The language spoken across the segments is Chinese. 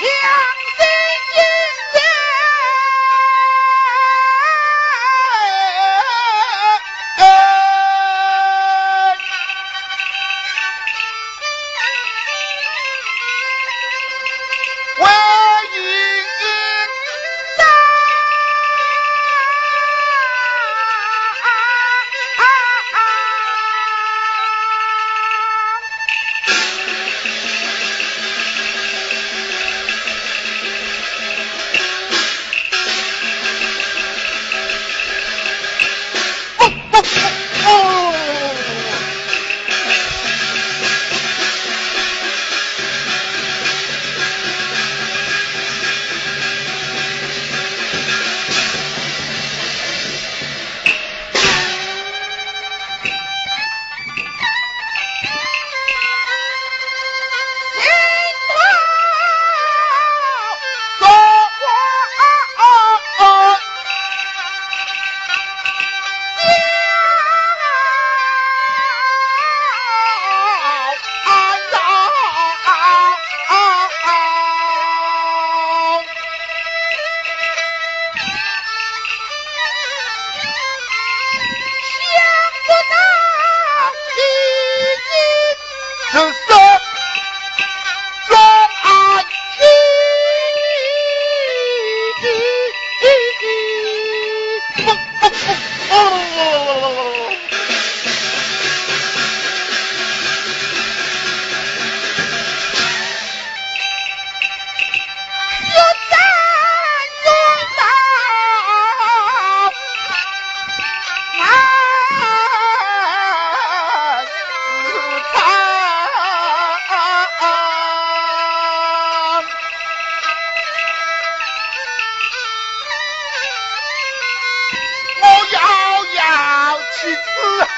枪去死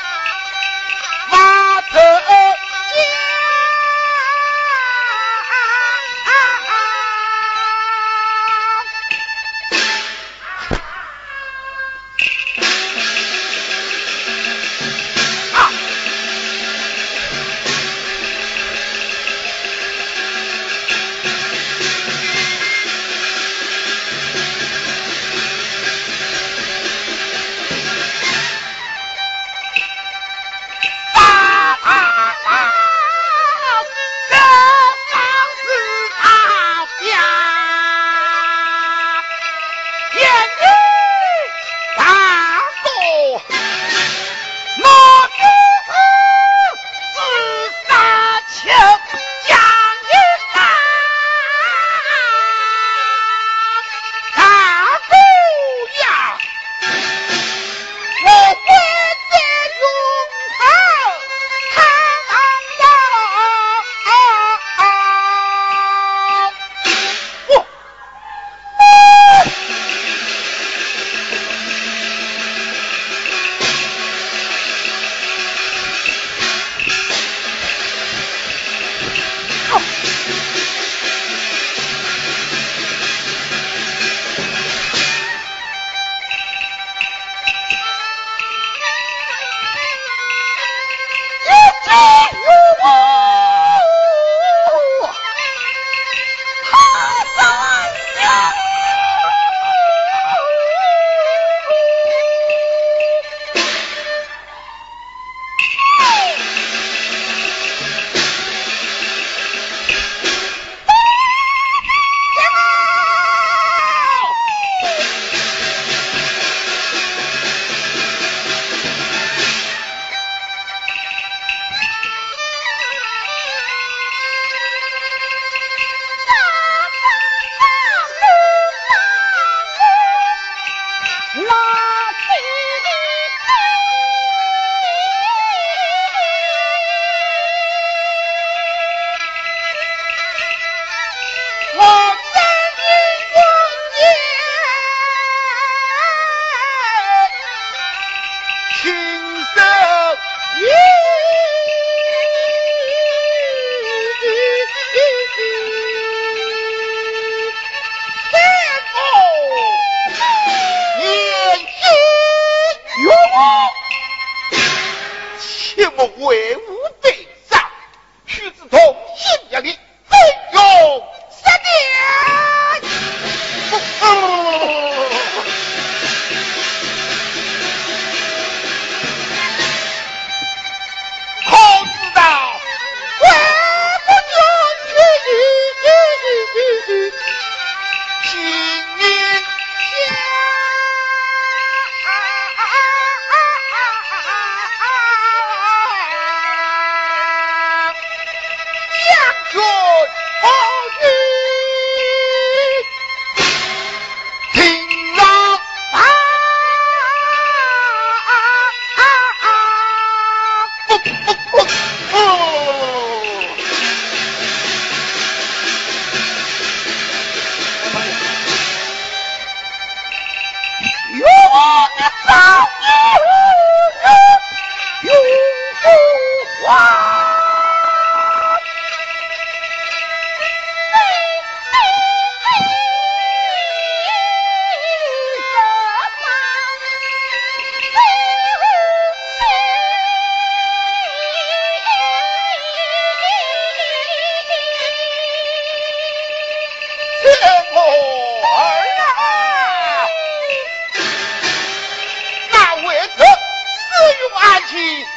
一计献？言之有，岂不为吾？去。